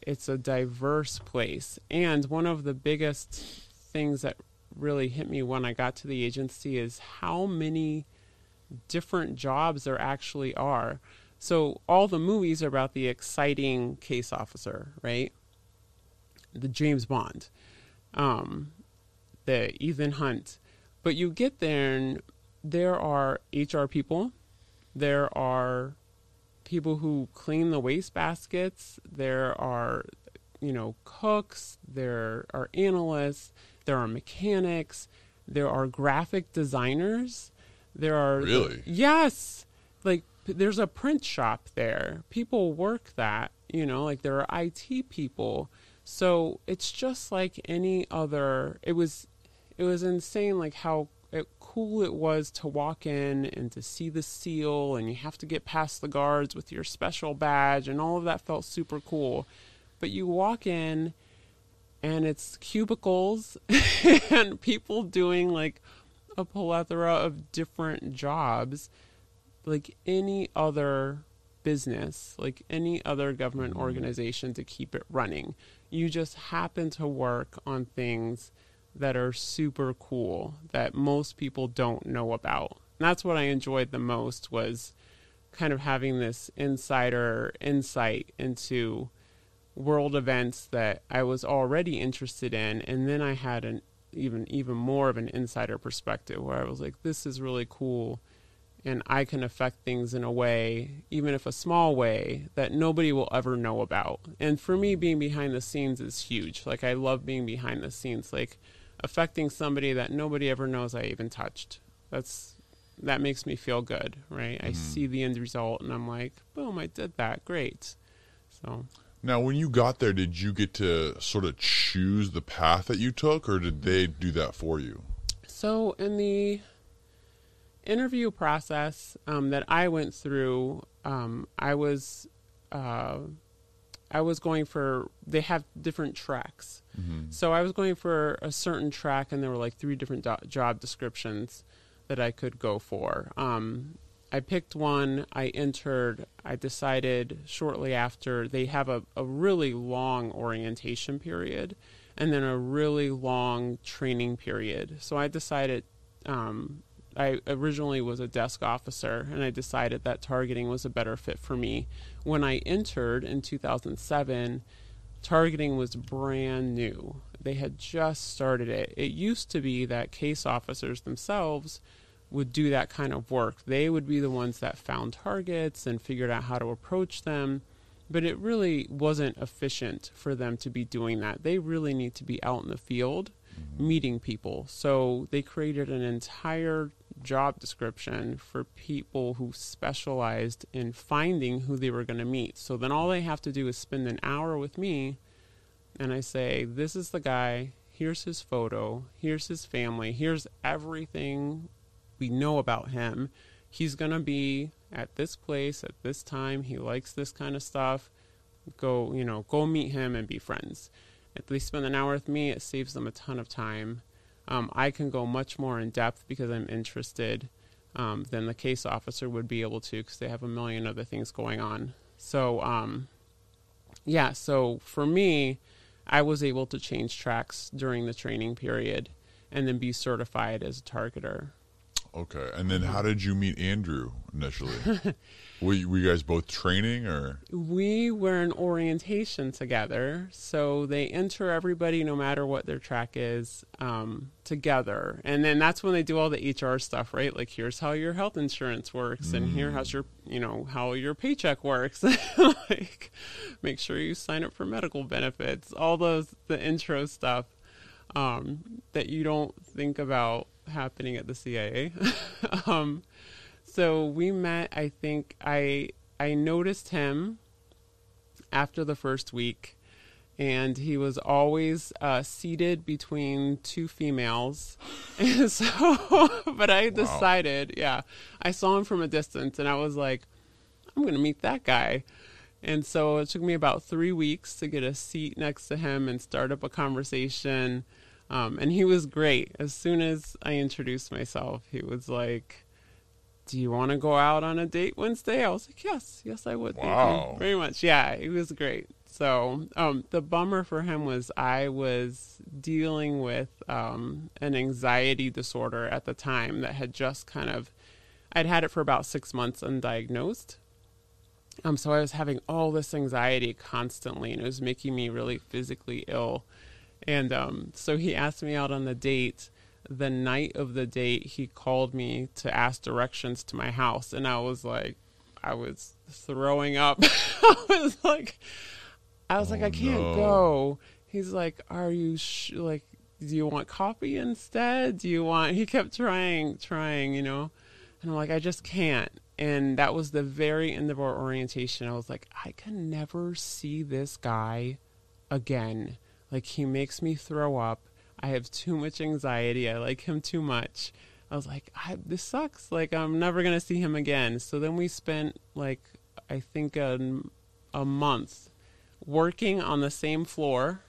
it's a diverse place, and one of the biggest things that really hit me when I got to the agency is how many different jobs there actually are. So all the movies are about the exciting case officer, right? The James Bond, um, the Ethan Hunt but you get there and there are HR people, there are people who clean the waste baskets, there are, you know, cooks, there are analysts, there are mechanics, there are graphic designers, there are Really? yes, like there's a print shop there. People work that, you know, like there are IT people. So it's just like any other. It was it was insane like how it, cool it was to walk in and to see the seal and you have to get past the guards with your special badge and all of that felt super cool. But you walk in and it's cubicles *laughs* and people doing like a plethora of different jobs like any other business like any other government mm-hmm. organization to keep it running. You just happen to work on things that are super cool that most people don't know about. And that's what I enjoyed the most was kind of having this insider insight into world events that I was already interested in and then I had an even even more of an insider perspective where I was like this is really cool and I can affect things in a way, even if a small way, that nobody will ever know about. And for me, being behind the scenes is huge. Like, I love being behind the scenes. Like, affecting somebody that nobody ever knows I even touched. That's that makes me feel good, right? I see the end result and I'm like, boom, I did that. Great. So Now, when you got there, did you get to sort of choose the path that you took, or did they do that for you? So in the interview process um, that I went through, um, I was uh, I was going for they have different tracks. So I was going for a certain track, and there were like three different do- job descriptions that I could go for. Um, I picked one. I entered. I decided shortly after they have a, a really long orientation period and then a really long training period. So I decided um, I originally was a desk officer, and I decided that targeting was a better fit for me. When I entered in 2007, targeting was brand new. They had just started it. It used to be that case officers themselves would do that kind of work. They would be the ones that found targets and figured out how to approach them. But it really wasn't efficient for them to be doing that. They really need to be out in the field meeting people. So they created an entire job description for people who specialized in finding who they were going to meet. So then all they have to do is spend an hour with me and I say, This is the guy, here's his photo, here's his family, here's everything we know about him. He's going to be at this place at this time. He likes this kind of stuff. Go, you know, go meet him and be friends. If they spend an hour with me, it saves them a ton of time. Um, I can go much more in depth because I'm interested um, than the case officer would be able to because they have a million other things going on. So, um, yeah, so for me, I was able to change tracks during the training period and then be certified as a targeter. Okay. And then how did you meet Andrew initially? *laughs* were, you, were you guys both training or? We were in orientation together, so they enter everybody, no matter what their track is, um, together, and then that's when they do all the HR stuff, right? Like, here's how your health insurance works, and here how's your, you know, how your paycheck works. *laughs* like, make sure you sign up for medical benefits, all those the intro stuff um, that you don't think about happening at the CIA. *laughs* um, so we met. I think I I noticed him after the first week, and he was always uh, seated between two females. *laughs* And so, *laughs* but I decided, yeah, I saw him from a distance, and I was like, I'm gonna meet that guy. And so it took me about three weeks to get a seat next to him and start up a conversation. Um, and he was great. As soon as I introduced myself, he was like, Do you want to go out on a date Wednesday? I was like, Yes, yes, I would. Thank Wow. you very much. Yeah, he was great. So um, the bummer for him was I was dealing with um, an anxiety disorder at the time that had just kind of, I'd had it for about six months undiagnosed. Um, so I was having all this anxiety constantly, and it was making me really physically ill. And um, so he asked me out on the date. The night of the date, he called me to ask directions to my house, and I was like, I was throwing up. *laughs* I was like, I was like, I can't no. go. He's like, Are you sh- like? Do you want coffee instead? Do you want? He kept trying, trying, you know. And I'm like, I just can't. And that was the very end of our orientation. I was like, I can never see this guy again. Like, he makes me throw up. I have too much anxiety. I like him too much. I was like, I, this sucks. Like, I'm never going to see him again. So then we spent, like, I think a, a month working on the same floor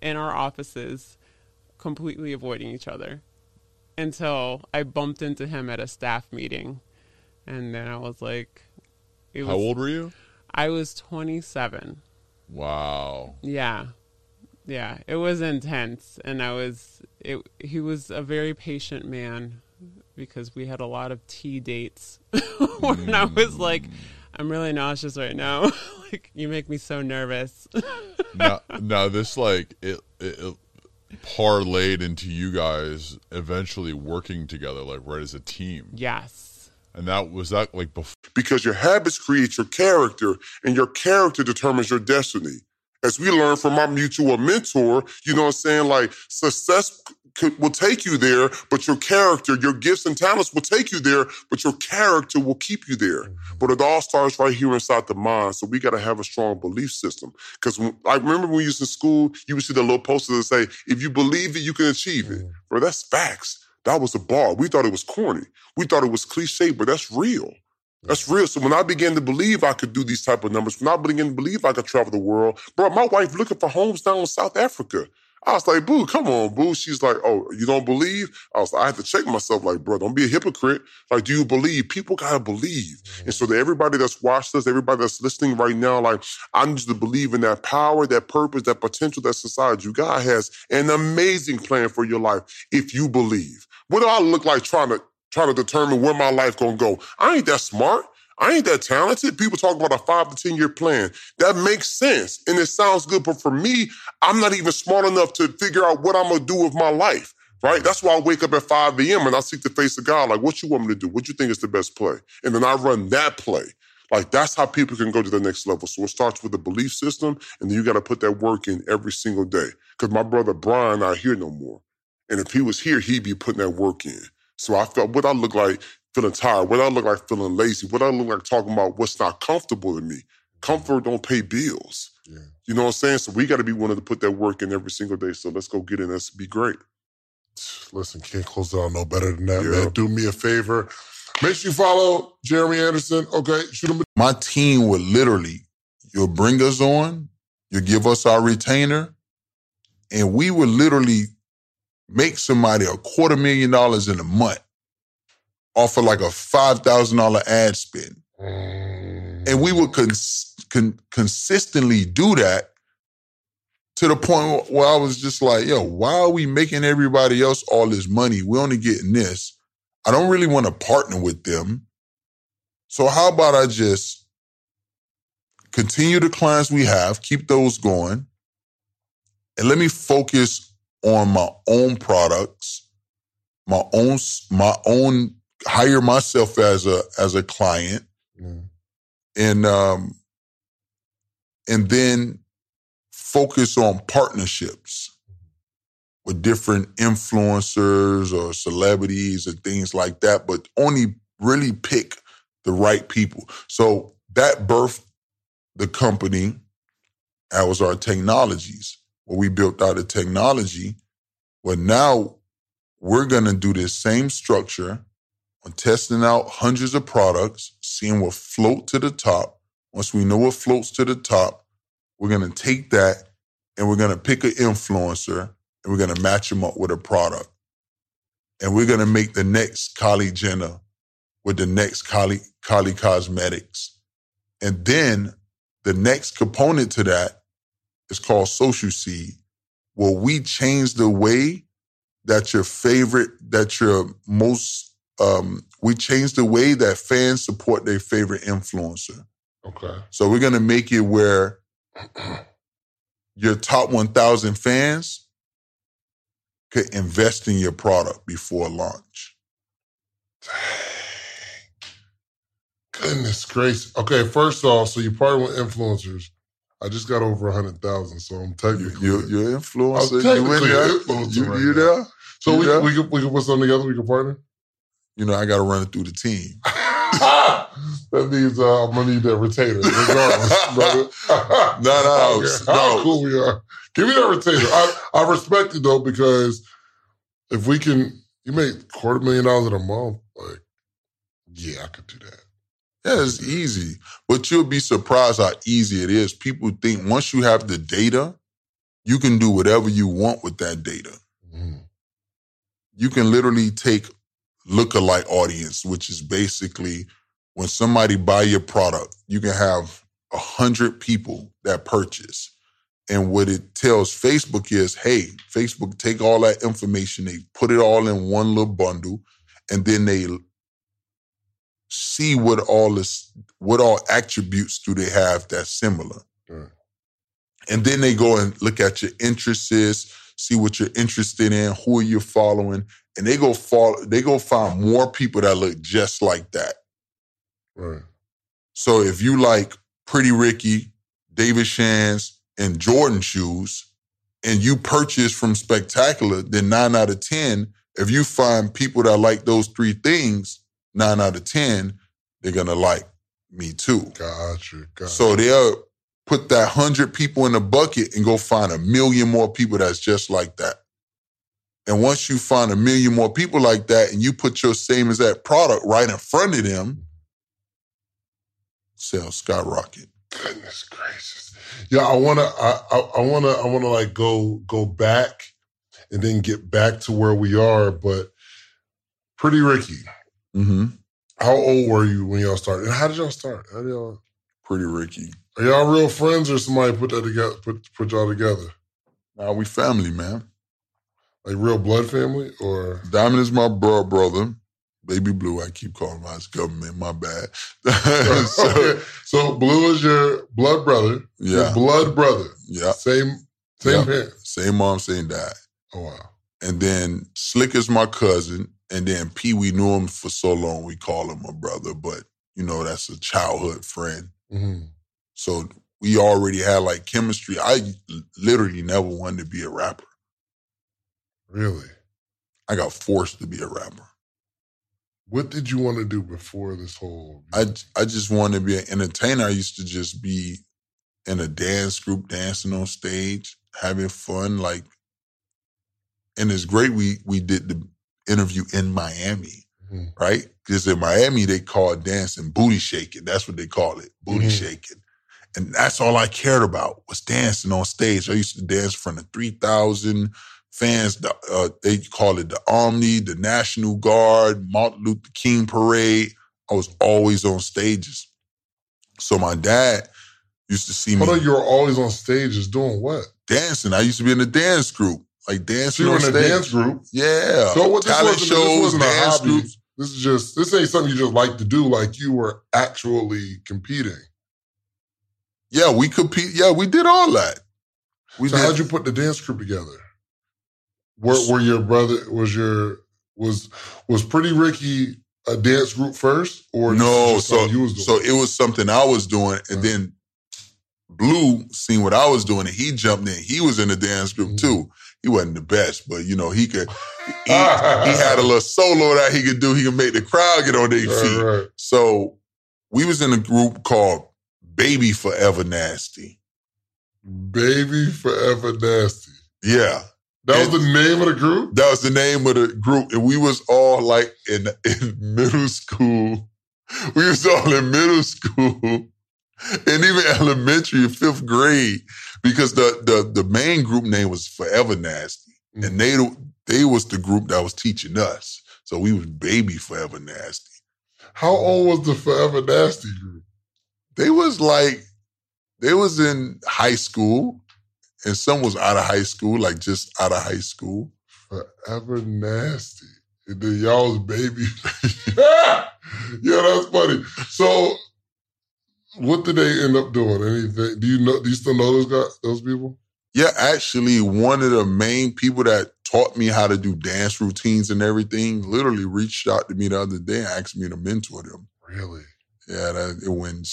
in our offices, completely avoiding each other until I bumped into him at a staff meeting. And then I was like, it How old were you? I was 27. Wow. Yeah. Yeah, it was intense and I was it he was a very patient man because we had a lot of tea dates *laughs* when I was like I'm really nauseous right now. *laughs* like you make me so nervous. now, *laughs* now this like it, it, it parlayed into you guys eventually working together, like right as a team. yes. And that was that like before. because your habits create your character and your character determines your destiny. As we learned from our mutual mentor, you know what I'm saying? Like success could, will take you there, but your character, your gifts and talents will take you there, but your character will keep you there. But it all starts right here inside the mind. So we got to have a strong belief system. Because I remember when we used in school, you would see the little posters that say, if you believe it, you can achieve it. Bro, that's facts. That was a bar. We thought it was corny. We thought it was cliche, but that's real. That's real. So when I began to believe I could do these type of numbers, when I began to believe I could travel the world, bro, my wife looking for homes down in South Africa. I was like, boo, come on, boo. She's like, oh, you don't believe? I was like, I had to check myself, like, bro, don't be a hypocrite. Like, do you believe? People gotta believe. And so mm-hmm. to everybody that's watched us, everybody that's listening right now, like, I need you to believe in that power, that purpose, that potential that's inside you. God has an amazing plan for your life if you believe. What do I look like trying to trying to determine where my life gonna go? I ain't that smart. I ain't that talented. People talk about a five to 10 year plan. That makes sense and it sounds good. But for me, I'm not even smart enough to figure out what I'm to do with my life. Right? That's why I wake up at 5 a.m. and I seek the face of God. Like, what you want me to do? What you think is the best play? And then I run that play. Like, that's how people can go to the next level. So it starts with the belief system, and then you got to put that work in every single day. Because my brother Brian not here no more. And if he was here, he'd be putting that work in. So I felt what I look like feeling tired, what I look like feeling lazy, what I look like talking about what's not comfortable to me. Comfort mm-hmm. don't pay bills. Yeah. You know what I'm saying? So we got to be willing to put that work in every single day. So let's go get in. Let's be great. Listen, can't close it out no better than that, Yeah. man. Do me a favor. Make sure you follow Jeremy Anderson. Okay, shoot him. My team would literally, you'll bring us on, you'll give us our retainer, and we would literally make somebody a quarter million dollars in a month off of like a $5,000 ad spend. And we would cons- con- consistently do that to the point where I was just like, yo, why are we making everybody else all this money? We're only getting this. I don't really want to partner with them. So how about I just continue the clients we have, keep those going, and let me focus on my own products, my own my own hire myself as a as a client, Mm. and um, and then focus on partnerships with different influencers or celebrities and things like that, but only really pick the right people. So that birthed the company. That was our technologies. Where we built out a technology. Well, now we're gonna do this same structure on testing out hundreds of products, seeing what float to the top. Once we know what floats to the top, we're gonna take that and we're gonna pick an influencer and we're gonna match them up with a product. And we're gonna make the next Kylie Jenner with the next Kylie, Kylie Cosmetics. And then the next component to that is called Social Seed, where we change the way that your favorite, that your most, um, we change the way that fans support their favorite influencer. Okay. So we're gonna make it where your top 1,000 fans could invest in your product before launch. Dang. *sighs* Goodness gracious. Okay, first off, so you partner with influencers. I just got over a hundred thousand, so I'm technically You, you're an influencer. I'm You technically influencer You, right you now. there? So You we, there? we could we could put something together. We can partner. You know, I got to run it through the team. *laughs* that means uh, I'm gonna need that retainer, regardless, *laughs* brother. No, no, *laughs* I don't care how cool we are. Give me that retainer. I, I respect it though because if we can, you make quarter million dollars in a month. Like, yeah, I could do that. Yeah, it's easy. But you'll be surprised how easy it is. People think once you have the data, you can do whatever you want with that data. Mm. You can literally take lookalike audience, which is basically when somebody buy your product, you can have a hundred people that purchase. And what it tells Facebook is, hey, Facebook take all that information, they put it all in one little bundle, and then they see what all this, what all attributes do they have that's similar. Right. And then they go and look at your interests, see what you're interested in, who are you following, and they go follow, they go find more people that look just like that. Right. So if you like Pretty Ricky, David Shands, and Jordan shoes, and you purchase from Spectacular, then nine out of 10, if you find people that like those three things, nine out of 10, they're going to like me too. Gotcha. Gotcha. So they'll put that hundred people in a bucket and go find a million more people that's just like that. And once you find a million more people like that and you put your same as that product right in front of them, sales skyrocket. Goodness gracious. Yeah, I wanna I, I I wanna I wanna like go go back and then get back to where we are, but Pretty Ricky, Mm-hmm. how old were you when y'all started? And how did y'all start? How did y'all Pretty Ricky. are y'all real friends or somebody put that together put put y'all together? Now we family, man. Like real blood family or Diamond is my bro brother. Baby Blue, I keep calling my government, my bad. *laughs* *laughs* so, okay. So Blue is your blood brother. Your yeah, blood brother. yeah. Same same Yeah. parents. Same mom, same dad. Oh wow. And then Slick is my cousin. And then P, we knew him for so long, we call him a brother, but you know, that's a childhood friend. hmm So we already had like chemistry. I literally never wanted to be a rapper. Really? I got forced to be a rapper. What did you want to do before this whole I, I just wanted to be an entertainer. I used to just be in a dance group, dancing on stage, having fun. Like, and it's great. We we did the interview in Miami, Mhm. right? Because in Miami they call dancing booty shaking. That's what they call it, booty Mhm. shaking. And that's all I cared about was dancing on stage. I used to dance in front of three thousand fans. The, Uh, they call it the Omni, the National Guard, Martin Luther King Parade. I was always on stages. So my dad used to see me Hold on, you were always on stages doing what? dancing. I used to be in a dance group, like So dancing you were in a stage. dance group. Yeah. So what this talent wasn't, shows, this wasn't a dance hobby. groups. This is just this ain't something you just like to do. Like you were actually competing. Yeah, we compete. Yeah, we did all that. We so did. how'd you put the dance group together? Were, were your brother was your was was Pretty Ricky a dance group first, or no, so you was doing? so it was something I was doing, and then Blue seen what I was doing, and he jumped in. He was in the dance group mm. too. He wasn't the best, but you know he could. He, *laughs* he had a little solo that he could do. He could make the crowd get on their Right, feet. right. So we was in a group called Baby Forever Nasty. Baby Forever Nasty. Yeah. That was the name of the group? That was the name of the group. And we was all like in, in *laughs* middle school. We was all in middle school *laughs* and even elementary, fifth grade, because the the, the main group name was Forever Nasty. Mm. And they they was the group that was teaching us. So we was baby Forever Nasty. How mm. old was the Forever Nasty mm-hmm. group? They was like they was in high school and some was out of high school, like just out of high school. Forever Nasty. And then y'all was baby. *laughs* *laughs* yeah, that's funny. So what did they end up doing? Anything? Do you know do you still know those guys, those people? Yeah, actually, one of the main people that taught me how to do dance routines and everything literally reached out to me the other day and asked me to mentor them. Really? Yeah, that, it went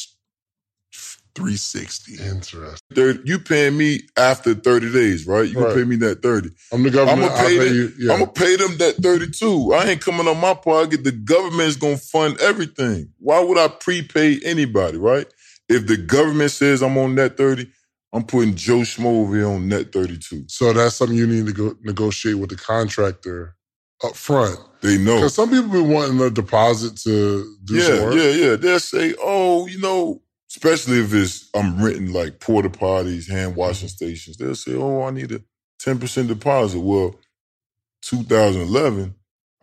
360. Interesting. Thirty, you paying me after 30 days, right? You gonna Right. pay me that 30. I'm the government. I'm gonna pay, pay them, you- yeah. I'm gonna pay them that 32. I ain't coming on my pocket. The government's gonna fund everything. Why would I prepay anybody, right? If the government says I'm on net 30, I'm putting Joe Schmo over here on net 32. So that's something you need to go negotiate with the contractor up front. They know. Because some people be wanting a deposit to do yeah, yeah, yeah. They'll say, oh, you know, especially if it's I'm renting like porta potties, hand washing mm-hmm. stations. They'll say, oh, I need a 10% deposit. Well, 2011,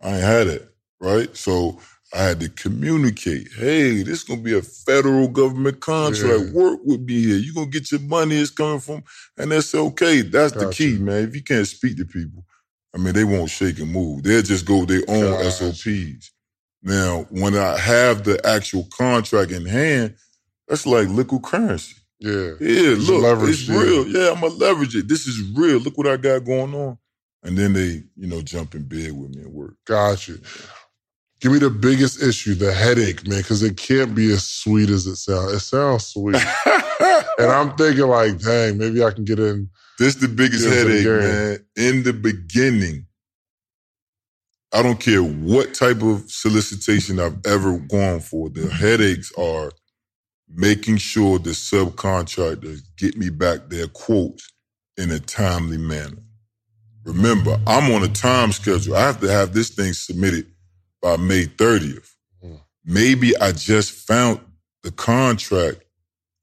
I ain't had it, right? So I had to communicate, hey, this is gonna be a federal government contract. Yeah. Work with be here. You're gonna get your money, it's coming from, and that's okay. That's the key, man. If you can't speak to people, I mean, they won't shake and move. They'll just go their own Gotcha. SOPs. Now, when I have the actual contract in hand, that's like liquid currency. Yeah. Yeah, It's look, it's real. Yeah, I'm gonna leverage it. This is real. Look what I got going on. And then they, you know, jump in bed with me and work. Got you. Give me the biggest issue, the headache, man, because it can't be as sweet as it sounds. It sounds sweet. *laughs* and I'm thinking like, dang, maybe I can get in. This the biggest into the headache, man. In the beginning, I don't care what type of solicitation I've ever gone for. The headaches are making sure the subcontractors get me back their quotes in a timely manner. Remember, I'm on a time schedule. I have to have this thing submitted by May 30th. Hmm. Maybe I just found the contract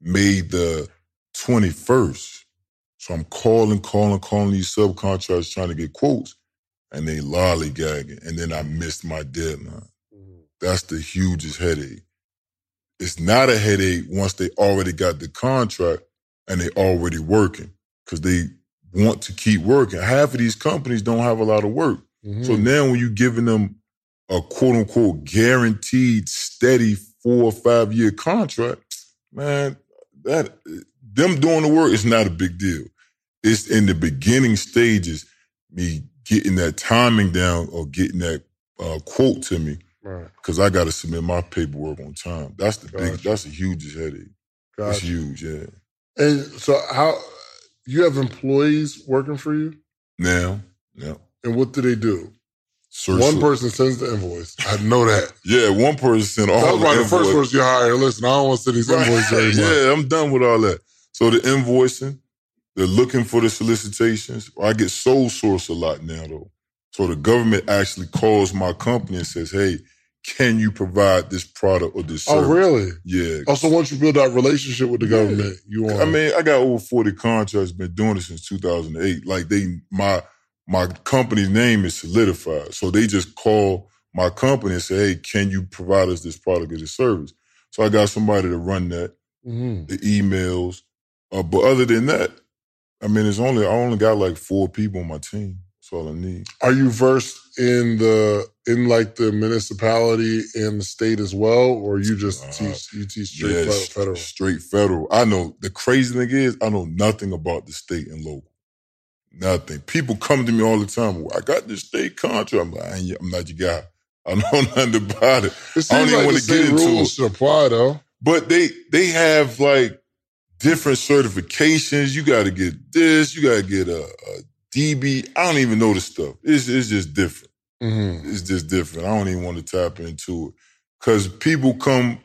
May the 21st. So I'm calling, calling, calling these subcontractors trying to get quotes, and they lollygagging. And then I missed my deadline. Hmm. That's the hugest headache. It's not a headache once they already got the contract and they already working because they want to keep working. Half of these companies don't have a lot of work. So now when you're giving them a quote unquote guaranteed steady four or five year contract, man, that them doing the work is not a big deal. It's in the beginning stages, me getting that timing down or getting that uh, quote to me Right. because I got to submit my paperwork on time. That's the big. That's the hugest headache. It's huge, yeah. And so how you have employees working for you? Now, yeah. And what do they do? Search One for- person sends the invoice. I know that. Yeah, one person sent all that was the the first person you hired. Listen, I don't want to send these Right. invoices anymore. *laughs* Yeah, I'm done with all that. So the invoicing, they're looking for the solicitations. I get sole source a lot now though. So the government actually calls my company and says, "Hey, can you provide this product or this Oh, service?" really? Yeah. Also, once you build that relationship with the government, you want. I mean, I got over 40 contracts, been doing it since 2008. Like they, my, my company's name is solidified. So they just call my company and say, Hey, can you provide us this product or this service? So I got somebody to run that, Mhm. the emails. Uh, but other than that, I mean, it's only, I only got like four people on my team. It's all I need. Are you versed in the in like the municipality and the state as well, or you just Uh, teach you teach straight Yeah, federal? Straight federal. I know the crazy thing is I know nothing about the state and local. Nothing. People come to me all the time. Well, I got this state contract. I'm like, I'm not your guy. *laughs* I know nothing about it. It I don't even like want to get into rules it. should apply though. But they they have like different certifications. You got to get this. You got to get a, a DB. I don't even know the stuff. It's it's just different. Mm-hmm. It's just different. I don't even want to tap into it because people come